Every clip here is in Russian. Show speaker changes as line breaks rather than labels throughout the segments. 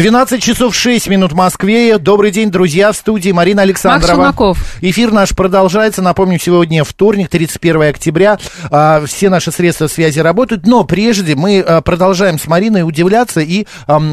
12 часов 6 минут в Москве. Добрый день, друзья, в студии Марина Александрова.
Макс Шумаков.
Эфир наш продолжается. Напомню, сегодня вторник, 31 октября. А, все наши средства связи работают. Но прежде мы а, продолжаем с Мариной удивляться и...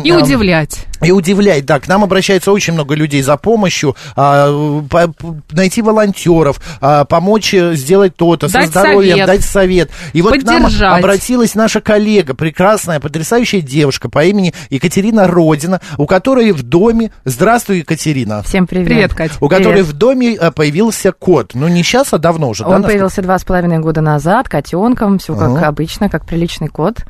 И удивлять.
И удивлять, да, к нам обращается очень много людей за помощью, а, по- найти волонтеров, а, помочь э, сделать то-то, со
Дать
здоровьем,
совет.
дать совет. И вот к нам
Поддержать.
обратилась наша коллега, прекрасная, потрясающая девушка по имени Екатерина Родина, у которой в доме, здравствуй, Екатерина,
Всем привет.
Привет, Кать.
у которой
Привет.
в доме э, появился кот. Ну, не сейчас, а давно уже, да?
Он
насколько-
появился два с половиной года назад, котенком, все как
Ага.
обычно, как приличный кот.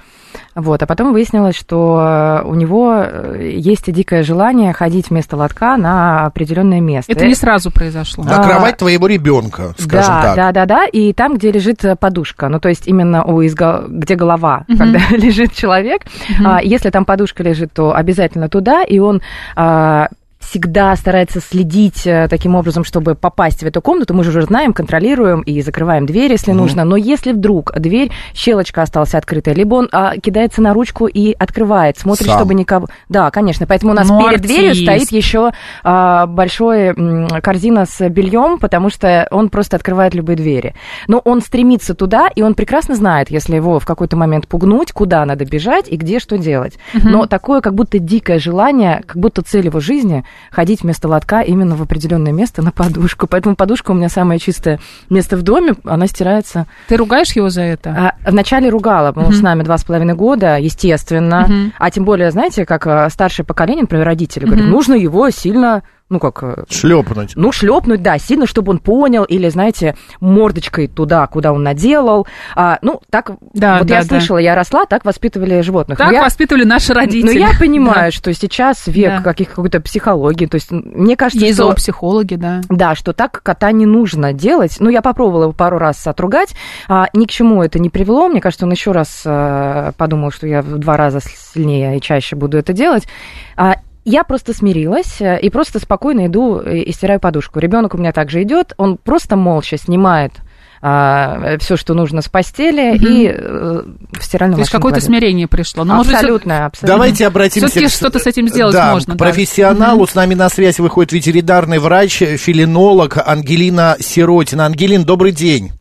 Вот, а потом выяснилось, что у него э, есть дикое желание ходить вместо лотка на определенное место.
Это не сразу произошло.
На
А,
кровать твоего ребенка, скажем
да,
так.
да, да, да, и там, где лежит э, подушка, ну то есть именно у изго- где голова,
Мгм.
когда лежит человек, а, если там подушка лежит, то обязательно туда, и он а, всегда старается следить э, таким образом, чтобы попасть в эту комнату. Мы же уже знаем, контролируем и закрываем дверь, если
Мгм.
нужно. Но если вдруг дверь, щелочка осталась открытой, либо он а, кидается на ручку и открывает, смотрит,
Сам.
чтобы никого... Да, конечно. Поэтому у нас
Ну,
перед дверью
артист.
стоит еще а, большой м, корзина с бельем, потому что он просто открывает любые двери. Но он стремится туда, и он прекрасно знает, если его в какой-то момент пугнуть, куда надо бежать и где что делать.
Мгм.
Но такое как будто дикое желание, как будто цель его жизни ходить вместо лотка именно в определенное место на подушку. Поэтому подушка у меня самое чистое место в доме, она стирается.
Ты ругаешь его за это?
А, вначале ругала, потому что с нами два с половиной года, естественно. А тем более, знаете, как а, старшее поколение, например, родители говорят,
Мгм.
нужно его сильно, ну как, э,
Шлепнуть.
ну, шлепнуть, да, сильно, чтобы он понял, или, знаете, мордочкой туда, куда он наделал. А, ну, так,
Да,
вот
да,
я
да.
слышала, я росла, так воспитывали животных.
Так
я-
воспитывали наши родители.
но я понимаю,
Да.
что сейчас век
Да.
каких, какой-то психологии. То есть, мне кажется,
Есть
что...
зоопсихологи, да.
Да, что так кота не нужно делать. Ну, я попробовала его пару раз отругать. А, ни к чему это не привело. Мне кажется, он еще раз а, подумал, что я в два раза сильнее и чаще буду это делать. А, я просто смирилась э, и просто спокойно иду и стираю подушку. Ребенок у меня также идет, он просто молча снимает все, что нужно с постели,
Мгм.
и э, в стиральную
То есть какое-то
кладет.
смирение пришло. Но, может быть,
абсолютно, абсолютно.
Давайте обратимся...
Всё-таки
к-
что-то с этим сделать
да,
можно,
к
да.
профессионалу. С нами на связь выходит ветеринарный врач, филинолог Ангелина Сиротина. Ангелин, добрый день.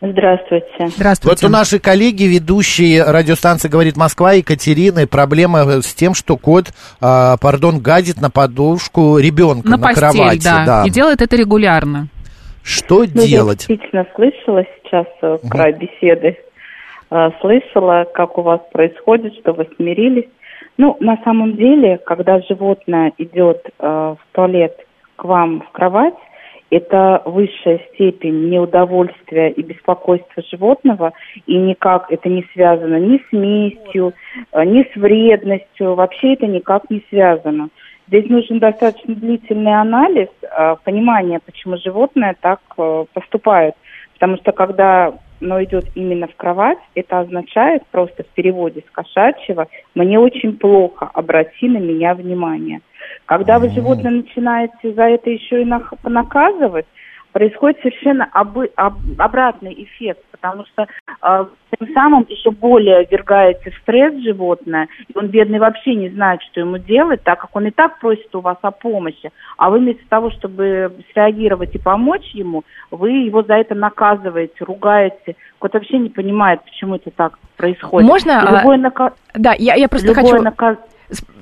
Здравствуйте.
Вот
Здравствуйте.
у нашей коллеги, ведущей радиостанции «Говорит Москва» Екатерины, проблема с тем, что кот, а, пардон, гадит на подушку ребенка
на
на,
постель,
кровати.
да. И делает это регулярно.
Что
Ну, я
делать?
действительно слышала сейчас э, в край беседы, э, слышала, как у вас происходит, что вы смирились. Ну, на самом деле, когда животное идет э, в туалет к вам в кровать, это высшая степень неудовольствия и беспокойства животного, и никак это не связано ни с местью, э, ни с вредностью, вообще это никак не связано. Здесь нужен достаточно длительный анализ, э, понимание, почему животное так э, поступает. Потому что когда оно идет именно в кровать, это означает просто в переводе с кошачьего «мне очень плохо, обрати на меня внимание». Когда вы животное начинаете за это еще и наказывать, происходит совершенно обы- об- обратный эффект, потому что э, тем самым еще более ввергаете в стресс животное, и он, бедный, вообще не знает, что ему делать, так как он и так просит у вас о помощи, а вы вместо того, чтобы среагировать и помочь ему, вы его за это наказываете, ругаете. Кот вообще не понимает, почему это так происходит.
Можно, а,
любое нака-
Да, я, я просто
любое
хочу...
наказ-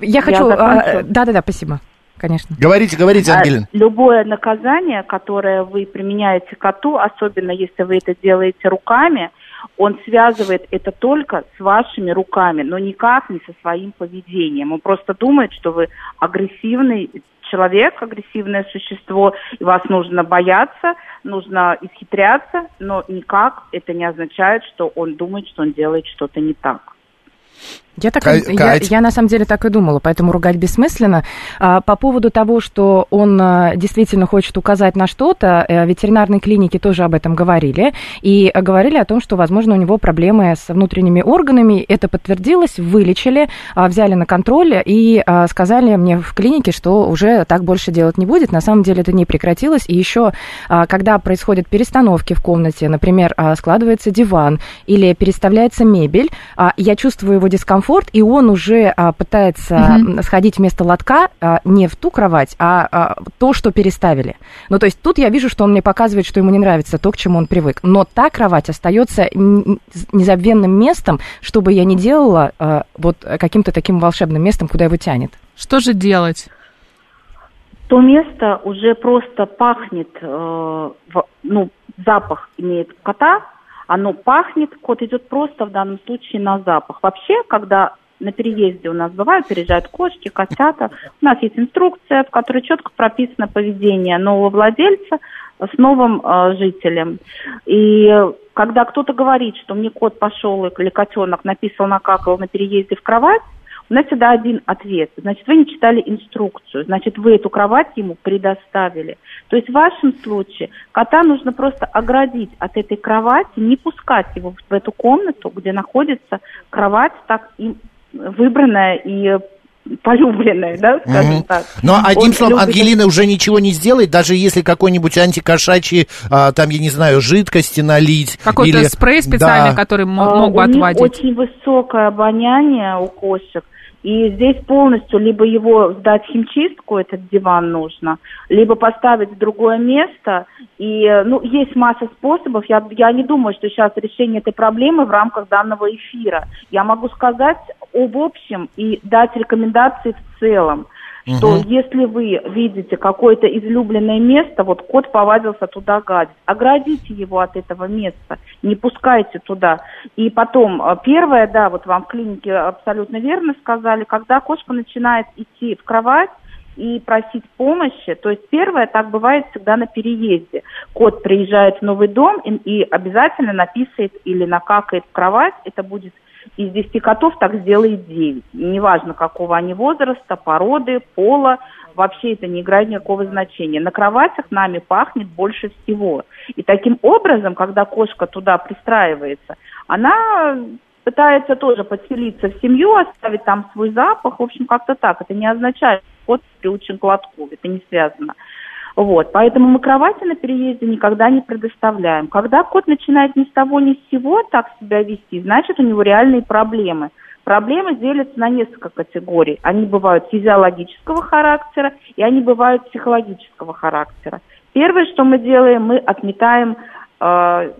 Я хочу... а? Да-да-да, спасибо. Конечно.
Говорите, говорите,
А,
Ангелин.
Любое наказание, которое вы применяете коту, особенно если вы это делаете руками, он связывает это только с вашими руками, но никак не со своим поведением. Он просто думает, что вы агрессивный человек, агрессивное существо, и вас нужно бояться, нужно исхитряться, но никак это не означает, что он думает, что он делает что-то не так.
Я, так, я, я на самом деле так и думала, поэтому ругать бессмысленно. А, по поводу того, что он а, действительно хочет указать на что-то, э, ветеринарные клиники тоже об этом говорили. И говорили о том, что, возможно, у него проблемы с внутренними органами. Это подтвердилось, вылечили, а, взяли на контроль и а, сказали мне в клинике, что уже так больше делать не будет. На самом деле это не прекратилось. И еще, а, когда происходят перестановки в комнате, например, а, складывается диван или переставляется мебель, а, я чувствую его дискомфорт, и он уже а, пытается м, сходить вместо лотка а, не в ту кровать, а, а то, что переставили. Ну, то есть тут я вижу, что он мне показывает, что ему не нравится то, к чему он привык. Но та кровать остается незабвенным местом, что бы я ни делала, а, вот каким-то таким волшебным местом, куда его тянет.
Что же делать?
то место уже просто пахнет, э, в- ну, запах имеет кота, оно пахнет, кот идет просто в данном случае на запах. Вообще, когда на переезде у нас бывают, переезжают кошки, котята, у нас есть инструкция, в которой четко прописано поведение нового владельца с новым э, жителем. И когда кто-то говорит, что мне кот пошел или котенок написал, накакал на переезде в кровать, у нас всегда один ответ. Значит, вы не читали инструкцию, значит, вы эту кровать ему предоставили. То есть в вашем случае кота нужно просто оградить от этой кровати, не пускать его в эту комнату, где находится кровать, так им выбранная и полюбленная, да, скажем
Мгм.
так.
Но одним
Он
словом,
любит
Ангелина уже ничего не сделает, даже если какой-нибудь антикошачий, а, там, я не знаю, жидкости налить.
Какой-то
или-
спрей специальный,
Да.
который мо-
А,
мог бы
у них
отводить?
очень высокое обоняние у кошек. И здесь полностью либо его сдать в химчистку, этот диван нужно, либо поставить в другое место. И, ну, есть масса способов. Я, я не думаю, что сейчас решение этой проблемы в рамках данного эфира. Я могу сказать об общем и дать рекомендации в целом что
Мгм.
если вы видите какое-то излюбленное место, вот кот повадился туда гадить, оградите его от этого места, не пускайте туда. И потом, э, первое, да, вот вам в клинике абсолютно верно сказали, когда кошка начинает идти в кровать, и просить помощи. То есть первое, так бывает всегда на переезде. Кот приезжает в новый дом и, и обязательно написает или накакает в кровать. Это будет из 10 котов так сделает 9. И неважно, какого они возраста, породы, пола, вообще это не играет никакого значения. На кроватях нами пахнет больше всего. И таким образом, когда кошка туда пристраивается, она пытается тоже подселиться в семью, оставить там свой запах. В общем, как-то так. Это не означает, что кот приучен к лотку. Это не связано. Вот, поэтому мы кровати на переезде никогда не предоставляем. Когда кот начинает ни с того ни с сего так себя вести, значит у него реальные проблемы. Проблемы делятся на несколько категорий. Они бывают физиологического характера и они бывают психологического характера. Первое, что мы делаем, мы отметаем э,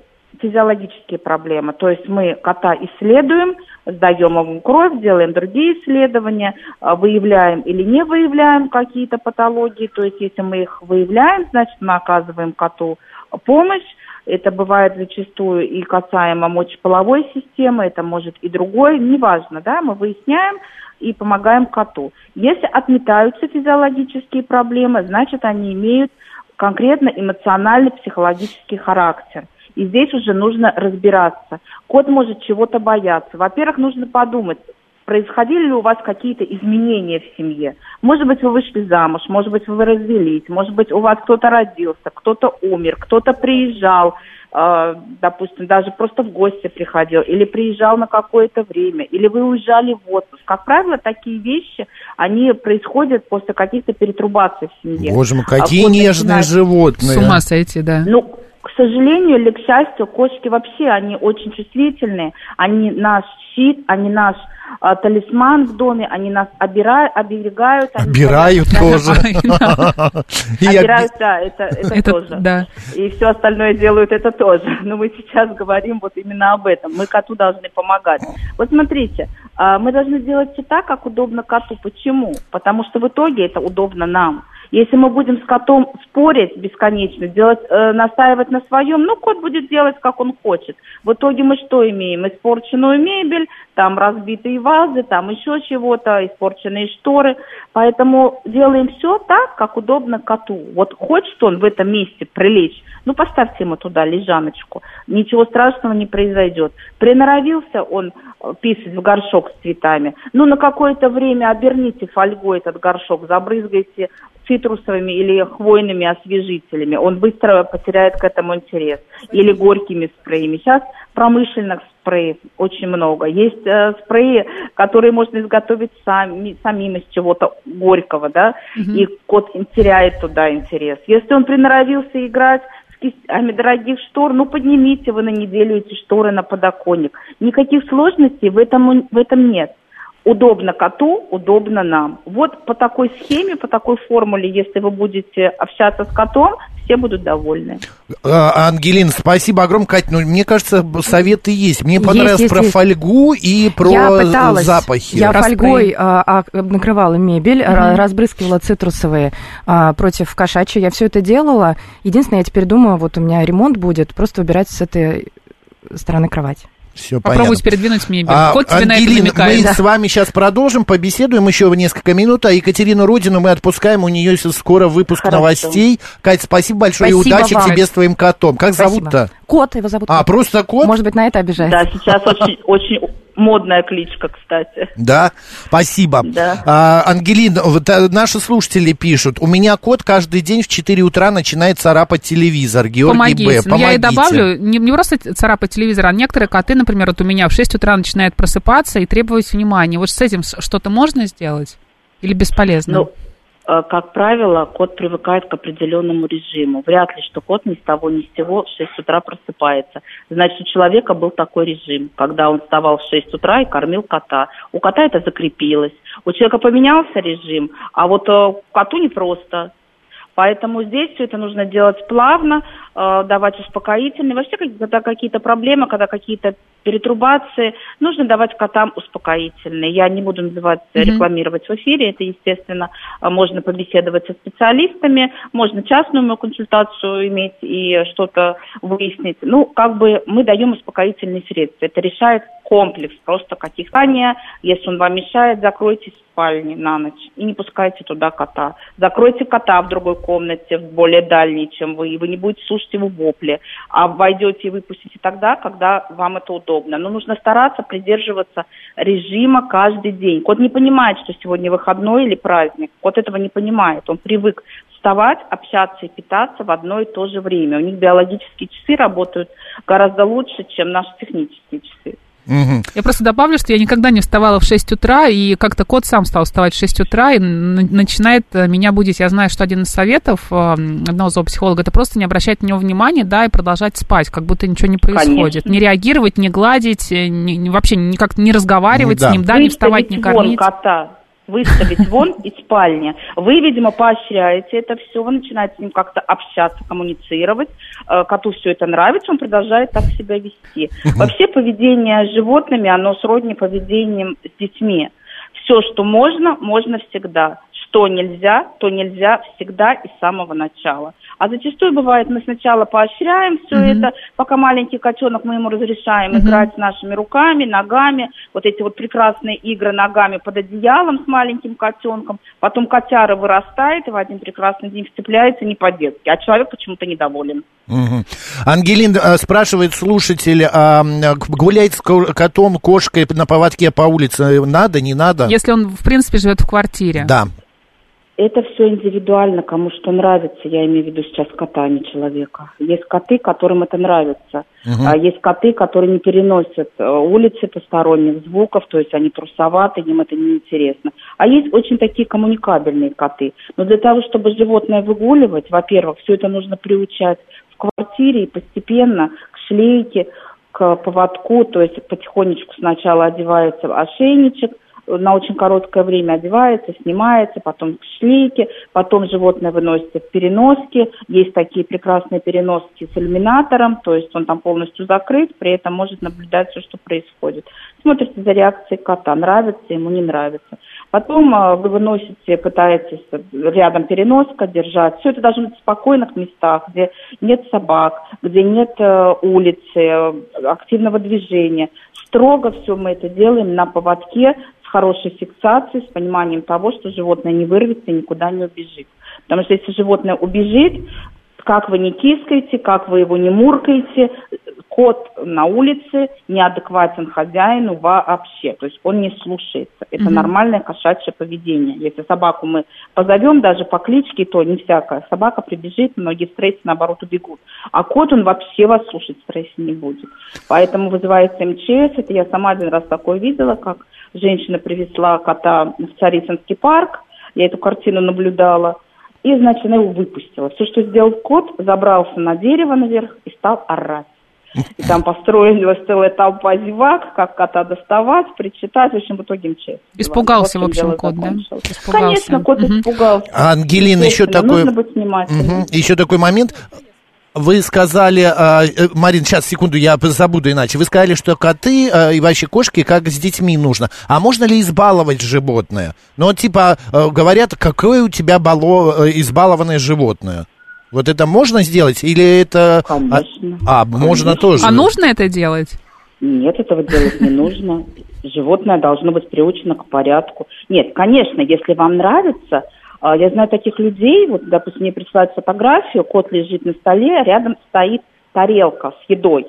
физиологические проблемы. То есть мы кота исследуем, сдаем ему кровь, делаем другие исследования, а, выявляем или не выявляем какие-то патологии. То есть если мы их выявляем, значит мы оказываем коту помощь. Это бывает зачастую и касаемо мочеполовой системы, это может и другой, неважно, да, мы выясняем и помогаем коту. Если отметаются физиологические проблемы, значит они имеют конкретно эмоционально-психологический характер. И здесь уже нужно разбираться. Кот может чего-то бояться. Во-первых, нужно подумать, происходили ли у вас какие-то изменения в семье. Может быть, вы вышли замуж, может быть, вы развелись, может быть, у вас кто-то родился, кто-то умер, кто-то приезжал, э, допустим, даже просто в гости приходил, или приезжал на какое-то время, или вы уезжали в отпуск. Как правило, такие вещи, они происходят после каких-то перетрубаций в семье.
Боже мой,
А
какие
кот
нежные
начинает-
животные.
С ума сойти, да.
ну, к сожалению или к счастью, кошки вообще, они очень чувствительные. Они наш щит, они наш а, талисман в доме, они нас обира- оберегают. они
Обирают
говорят,
тоже.
Обирают, да, это, тоже. И все остальное делают это тоже. Но мы сейчас говорим вот именно об этом. Мы коту должны помогать. Вот смотрите, а, мы должны делать все так, как удобно коту. Почему? Потому что в итоге это удобно нам. Если мы будем с котом спорить бесконечно, делать, э, настаивать на своем, ну, кот будет делать, как он хочет. В итоге мы что имеем? Испорченную мебель, там разбитые вазы, там еще чего-то, испорченные шторы. Поэтому делаем все так, как удобно коту. Вот хочет он в этом месте прилечь, ну, поставьте ему туда лежаночку. Ничего страшного не произойдет. Приноровился он писать в горшок с цветами. Ну, на какое-то время оберните фольгой этот горшок, забрызгайте цитрусовыми или хвойными освежителями. Он быстро потеряет к этому интерес. Или горькими спреями. Сейчас промышленных спреев очень много. Есть э, спреи, которые можно изготовить сами, самим из чего-то горького, да, угу. и кот теряет туда интерес. Если он приноровился играть дорогих штор, ну поднимите вы на неделю эти шторы на подоконник. Никаких сложностей в этом, в этом нет удобно коту, удобно нам. Вот по такой схеме, по такой формуле, если вы будете общаться с котом, все будут довольны.
А, Ангелина, спасибо огромное, Катя. Ну, мне кажется, советы есть. Мне понравилось есть, про есть. фольгу и про я пыталась, запахи.
Я фольгой а, а, накрывала мебель, mm разбрызгивала цитрусовые а, против кошачьей. Я все это делала. Единственное, я теперь думаю, вот у меня ремонт будет, просто убирать с этой стороны кровать.
Все
Попробуйте понятно. передвинуть мебель. А,
Кот тебе Ангелина, мы да. с вами сейчас продолжим, побеседуем еще несколько минут, а Екатерину Родину мы отпускаем, у нее скоро выпуск Хорошо. новостей. Кать, спасибо большое спасибо и удачи вам. тебе с твоим котом. Как зовут-то?
Кот, его зовут.
А, кот. просто кот?
Может быть, на это обижается.
Да, сейчас очень модная кличка, кстати.
Да, спасибо. Да. А, Ангелина, вот, а, наши слушатели пишут, у меня кот каждый день в 4 утра начинает царапать телевизор. Георгий
Помогите.
Б. Помогите. Ну,
я и добавлю, не, не просто царапать телевизор, а некоторые коты, например, вот у меня в 6 утра начинают просыпаться и требовать внимания. Вот с этим что-то можно сделать? Или бесполезно?
Ну, как правило, кот привыкает к определенному режиму. Вряд ли, что кот ни с того ни с сего в 6 утра просыпается. Значит, у человека был такой режим, когда он вставал в 6 утра и кормил кота. У кота это закрепилось. У человека поменялся режим, а вот э, коту непросто. Поэтому здесь все это нужно делать плавно, э, давать успокоительные. Вообще, когда какие-то проблемы, когда какие-то перетрубации, нужно давать котам успокоительные. Я не буду называть, mm-hmm. рекламировать в эфире, это, естественно, э, можно побеседовать со специалистами, можно частную консультацию иметь и что-то выяснить. Ну, как бы мы даем успокоительные средства. Это решает комплекс просто каких-то. Если он вам мешает, закройтесь в спальне на ночь и не пускайте туда кота. Закройте кота в другой комнате, в более дальней, чем вы, и вы не будете слушать его вопли. А войдете и выпустите тогда, когда вам это удобно. Но нужно стараться придерживаться режима каждый день. Кот не понимает, что сегодня выходной или праздник. Кот этого не понимает. Он привык вставать, общаться и питаться в одно и то же время. У них биологические часы работают гораздо лучше, чем наши технические часы.
Угу. Я просто добавлю, что я никогда не вставала в 6 утра, и как-то кот сам стал вставать в 6 утра и начинает э, меня будить. Я знаю, что один из советов э, одного зоопсихолога это просто не обращать на него внимания, да, и продолжать спать, как будто ничего не происходит. Конечно. Не реагировать, не гладить, э, не, вообще никак не разговаривать да. с ним, да, не вставать, не кормить.
Вон кота выставить вон из спальни. Вы, видимо, поощряете это все, вы начинаете с ним как-то общаться, коммуницировать. Э, коту все это нравится, он продолжает так себя вести. Вообще поведение с животными, оно сродни поведением с детьми. Все, что можно, можно всегда. Что нельзя, то нельзя всегда и с самого начала. А зачастую бывает, мы сначала поощряем все mm-hmm. это, пока маленький котенок мы ему разрешаем mm-hmm. играть нашими руками, ногами, вот эти вот прекрасные игры ногами под одеялом с маленьким котенком. Потом котяра вырастает и в один прекрасный день вцепляется не по-детски, а человек почему-то недоволен.
Угу. Ангелин э, спрашивает слушатель, а гулять с котом, кошкой на поводке по улице надо, не надо?
Если он, в принципе, живет в квартире.
Да.
Это все индивидуально, кому что нравится. Я имею в виду сейчас кота, а не человека. Есть коты, которым это нравится. Uh-huh. А есть коты, которые не переносят э, улицы посторонних звуков, то есть они трусоваты, им это не интересно. А есть очень такие коммуникабельные коты. Но для того, чтобы животное выгуливать, во-первых, все это нужно приучать в квартире и постепенно к шлейке, к поводку, то есть потихонечку сначала одевается ошейничек, на очень короткое время одевается, снимается, потом к шлейке, потом животное выносится в переноски. Есть такие прекрасные переноски с иллюминатором, то есть он там полностью закрыт, при этом может наблюдать все, что происходит. Смотрите за реакцией кота, нравится ему, не нравится. Потом э, вы выносите, пытаетесь рядом переноска держать. Все это должно быть в спокойных местах, где нет собак, где нет э, улицы, активного движения. Строго все мы это делаем на поводке с хорошей фиксацией, с пониманием того, что животное не вырвется и никуда не убежит. Потому что если животное убежит, как вы не тискаете, как вы его не муркаете, кот на улице неадекватен хозяину вообще, то есть он не слушается. Это mm-hmm. нормальное кошачье поведение. Если собаку мы позовем даже по кличке, то не всякая собака прибежит, многие в стрессе наоборот убегут. А кот, он вообще вас слушать в стрессе не будет. Поэтому вызывается МЧС, это я сама один раз такое видела, как женщина привезла кота в Царицынский парк, я эту картину наблюдала, и, значит, она его выпустила. Все, что сделал кот, забрался на дерево наверх и стал орать. И там построилась целая толпа зевак, как кота доставать, причитать. В общем, в итоге МЧС.
Испугался, в общем, кот, да?
Испугался. Конечно, кот угу. испугался.
Ангелина, еще такой...
Нужно быть внимательным.
Угу. Еще такой момент. Вы сказали, э, Марин, сейчас, секунду, я забуду иначе. Вы сказали, что коты э, и вообще кошки как с детьми нужно. А можно ли избаловать животное? Ну, типа, э, говорят, какое у тебя бало, избалованное животное? Вот это можно сделать или это...
Конечно.
А, а можно тоже.
А нужно это делать?
Нет, этого делать не нужно. Животное должно быть приучено к порядку. Нет, конечно, если вам нравится, а, я знаю таких людей, вот, допустим, мне присылают фотографию, кот лежит на столе, рядом стоит тарелка с едой.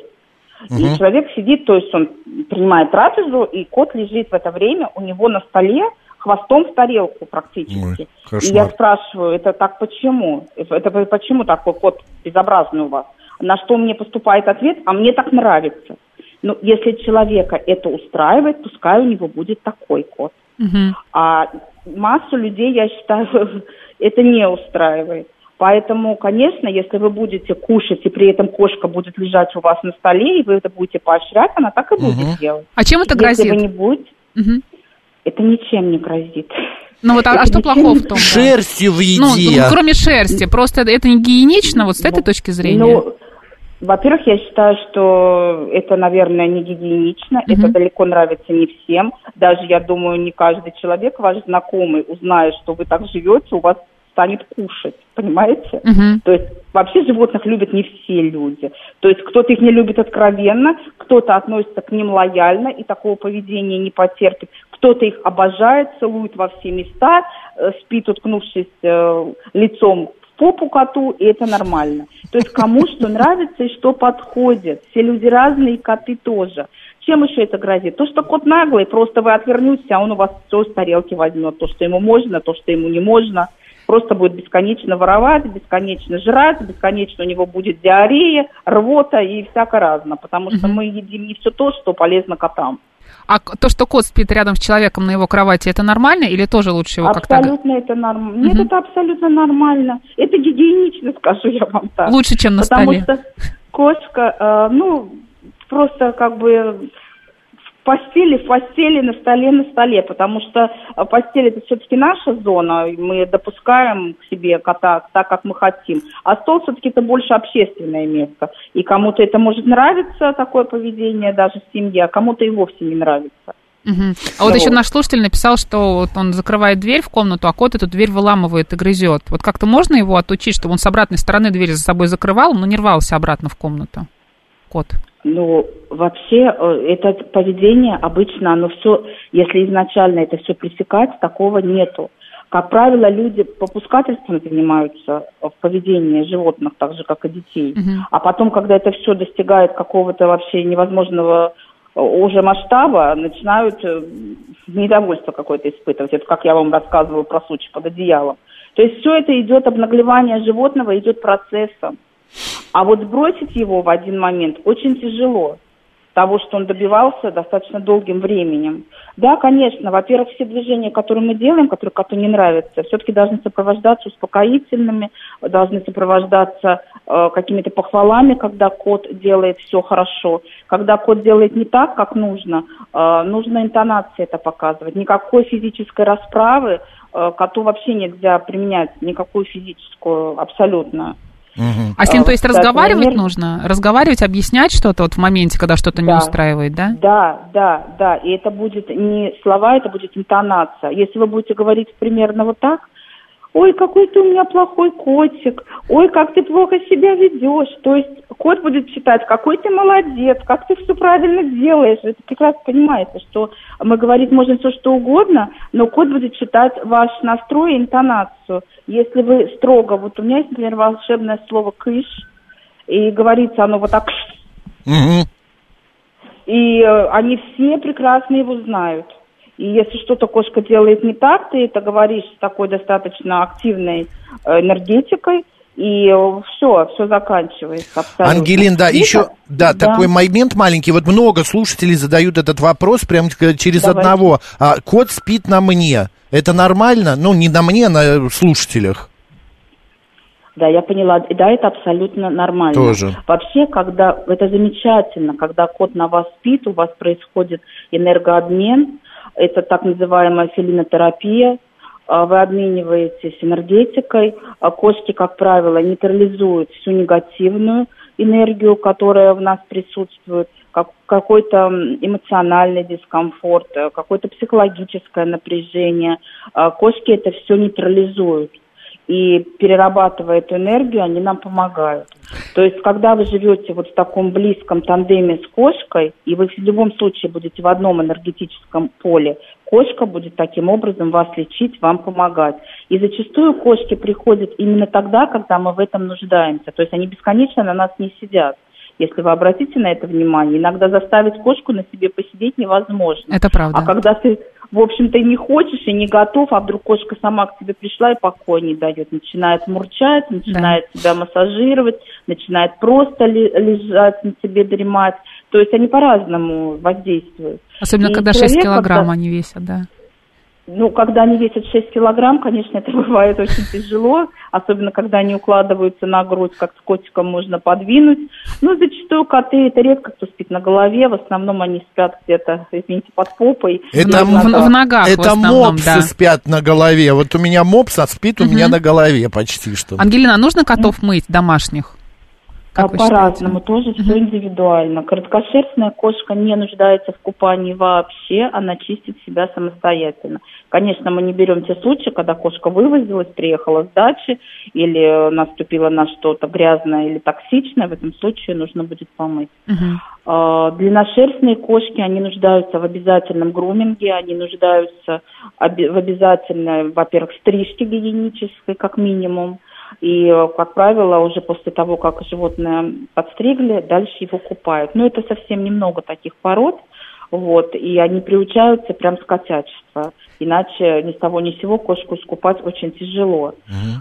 Угу. И человек сидит, то есть он принимает трапезу, и кот лежит в это время у него на столе, хвостом в тарелку практически. Ой, и я спрашиваю, это так почему? Это почему такой кот безобразный у вас? На что мне поступает ответ, а мне так нравится. Ну, если человека это устраивает, пускай у него будет такой кот. Угу. А массу людей, я считаю, это не устраивает. Поэтому, конечно, если вы будете кушать, и при этом кошка будет лежать у вас на столе, и вы это будете поощрять, она так и будет угу. делать.
А чем это грозит?
Если вы не будете, угу это ничем не грозит.
Ну вот, а, а что плохого в том?
Шерстью в еде.
Ну, кроме шерсти, просто это не гигиенично, вот с этой точки зрения? Ну,
во-первых, я считаю, что это, наверное, не гигиенично, uh это далеко нравится не всем. Даже, я думаю, не каждый человек, ваш знакомый, узнает, что вы так живете, у вас станет кушать, понимаете? Uh-huh. То есть вообще животных любят не все люди. То есть кто-то их не любит откровенно, кто-то относится к ним лояльно и такого поведения не потерпит, кто-то их обожает, целует во все места, э, спит, уткнувшись э, лицом попу коту, и это нормально. То есть кому что нравится и что подходит. Все люди разные, и коты тоже. Чем еще это грозит? То, что кот наглый, просто вы отвернетесь, а он у вас все с тарелки возьмет. То, что ему можно, то, что ему не можно – просто будет бесконечно воровать, бесконечно жрать, бесконечно у него будет диарея, рвота и всякое разное, потому что мы едим не все то, что полезно котам.
А то, что кот спит рядом с человеком на его кровати, это нормально или тоже лучше его
как-то... Абсолютно это нормально. Нет, это абсолютно нормально. Это гигиенично, скажу я вам так.
Лучше, чем на
Потому
столе.
Потому что кошка, э, ну, просто как бы постели, в постели, на столе, на столе, потому что э, постель это все-таки наша зона, мы допускаем к себе кота так, как мы хотим, а стол все-таки это больше общественное место, и кому-то это может нравиться, такое поведение даже в семье, а кому-то и вовсе не нравится.
Угу. А вот, вот еще наш слушатель написал, что вот он закрывает дверь в комнату, а кот эту дверь выламывает и грызет. Вот как-то можно его отучить, чтобы он с обратной стороны дверь за собой закрывал, но не рвался обратно в комнату? Кот.
Ну, вообще, э, это поведение обычно, оно все, если изначально это все пресекать, такого нету. Как правило, люди попускательством занимаются в поведении животных, так же, как и детей. Uh-huh. А потом, когда это все достигает какого-то вообще невозможного э, уже масштаба, начинают э, недовольство какое-то испытывать. Это как я вам рассказывала про случай под одеялом. То есть все это идет, обнаглевание животного идет процессом. А вот сбросить его в один момент очень тяжело того, что он добивался достаточно долгим временем. Да, конечно, во-первых, все движения, которые мы делаем, которые коту не нравятся, все-таки должны сопровождаться успокоительными, должны сопровождаться э, какими-то похвалами, когда кот делает все хорошо. Когда кот делает не так, как нужно, э, нужно интонации это показывать. Никакой физической расправы э, коту вообще нельзя применять, никакую физическую абсолютно.
А с ним, то есть,
Кстати,
разговаривать
энергия-
нужно? Разговаривать, объяснять что-то вот в моменте, когда что-то не
Да.
устраивает, да?
Да, да, да. И это будет не слова, это будет интонация. Если вы будете говорить примерно вот так, ой, какой ты у меня плохой котик, ой, как ты плохо себя ведешь. То есть кот будет читать, какой ты молодец, как ты все правильно делаешь. Это прекрасно понимаете, что мы говорить можем все что угодно, но кот будет читать ваш настрой и интонацию. Если вы строго, вот у меня есть, например, волшебное слово «кыш», и говорится оно вот так
Мгм.
и э, они все прекрасно его знают. И если что-то кошка делает не так, ты это говоришь с такой достаточно активной э, энергетикой, и все, все заканчивается абсолютно.
Ангелин, да,
И
еще,
так-
да, такой момент маленький. Вот много слушателей задают этот вопрос прям к- через
Давай.
одного. А, кот спит на мне. Это нормально? Ну, не на мне, а на слушателях.
Да, я поняла. Да, это абсолютно нормально.
Тоже.
Вообще, когда это замечательно, когда кот на вас спит, у вас происходит энергообмен. Это так называемая фелинотерапия. А, Вы обмениваетесь энергетикой. А Кошки, как правило, нейтрализуют всю негативную энергию, которая в нас присутствует, как, какой-то эмоциональный дискомфорт, э, какое-то психологическое напряжение. А Кошки это все нейтрализуют и перерабатывая эту энергию, они нам помогают. То есть, когда вы живете вот в таком близком тандеме с кошкой, и вы в любом случае будете в одном энергетическом поле, кошка будет таким образом вас лечить, вам помогать. И зачастую кошки приходят именно тогда, когда мы в этом нуждаемся. То есть они бесконечно на нас не сидят. Если вы обратите на это внимание, иногда заставить кошку на себе посидеть невозможно.
Это правда.
А когда ты, в общем-то, не хочешь, и не готов, а вдруг кошка сама к тебе пришла и покоя не дает, начинает мурчать, начинает тебя массажировать, начинает просто лежать на тебе, дремать. То есть они по-разному воздействуют.
Особенно,
И
когда 6
человек,
килограмм
когда-
они весят, да.
Ну, когда они весят 6 килограмм, конечно, это бывает очень тяжело, особенно когда они укладываются на грудь, как с котиком можно подвинуть. Ну, зачастую коты, это редко кто спит на голове, в основном они спят где-то, извините, под попой.
Это,
В- в- в ногах в
это
основном,
мопсы
да.
спят на голове. Вот у меня мопс, а спит у
Мгм.
меня на голове почти что.
Ангелина, а нужно котов мыть домашних? Как
по-разному, тоже все индивидуально. Короткошерстная кошка не нуждается в купании вообще, она чистит себя самостоятельно. Конечно, мы не берем те случаи, когда кошка вывозилась, приехала с дачи или э, наступила на что-то грязное или токсичное, в этом случае нужно будет помыть. А, Длинношерстные кошки, они нуждаются в обязательном груминге, они нуждаются в обязательной, во-первых, стрижке гигиенической, как минимум. И, э, как правило, уже после того, как животное подстригли, дальше его купают. Но это совсем немного таких пород, вот, и они приучаются прям с котячества. Иначе ни с того ни с сего кошку искупать очень тяжело.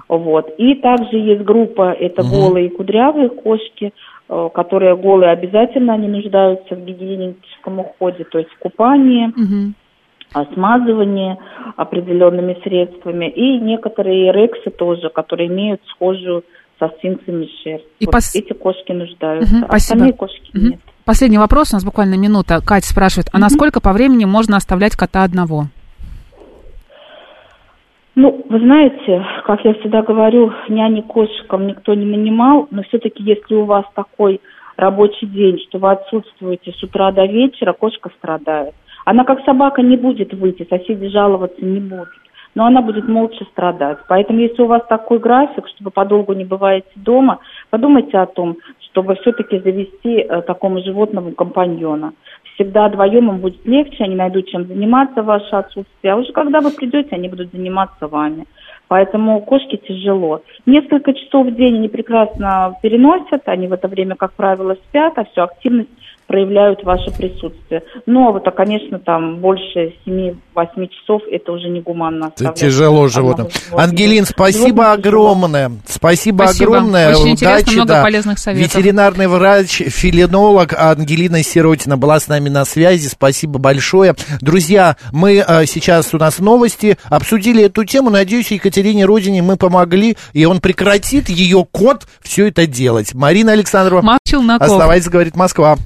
Вот. И также есть группа, это голые и кудрявые кошки, э, которые голые обязательно они нуждаются в гигиеническом уходе, то есть в купании,
Мгм.
Смазывании определенными средствами. И некоторые рексы тоже, которые имеют схожую со сфинксами шерсть.
И
Вот
пос-
эти кошки нуждаются.
Мгм,
Остальные кошки
Мгм.
нет.
Последний вопрос, у нас буквально минута. Катя спрашивает, а насколько по времени можно оставлять кота одного?
Ну, вы знаете, как я всегда говорю, няни кошкам никто не нанимал, но все-таки если у вас такой рабочий день, что вы отсутствуете с утра до вечера, кошка страдает. Она как собака не будет выйти, соседи жаловаться не будут, но она будет молча страдать. Поэтому если у вас такой график, что вы подолгу не бываете дома, подумайте о том, чтобы все-таки завести э, такому животному компаньона. Всегда вдвоем им будет легче, они найдут чем заниматься в ваше отсутствие, а уже когда вы придете, они будут заниматься вами. Поэтому кошке тяжело. Несколько часов в день они прекрасно переносят, они в это время, как правило, спят, а всю активность проявляют ваше присутствие. Но вот, а, конечно, там больше 7-8 часов это уже негуманно
Это тяжело животным. Ангелин, спасибо огромное. Спасибо,
Спасибо.
огромное.
Очень интересно,
Удачи,
много
да.
полезных советов.
Ветеринарный врач, филинолог Ангелина Сиротина была с нами на связи. Спасибо большое. Друзья, мы э, сейчас у нас новости. Обсудили эту тему. Надеюсь, Екатерине Родине мы помогли, и он прекратит ее кот все это делать. Марина Александрова.
Марк Челноков.
Оставайтесь, говорит Москва.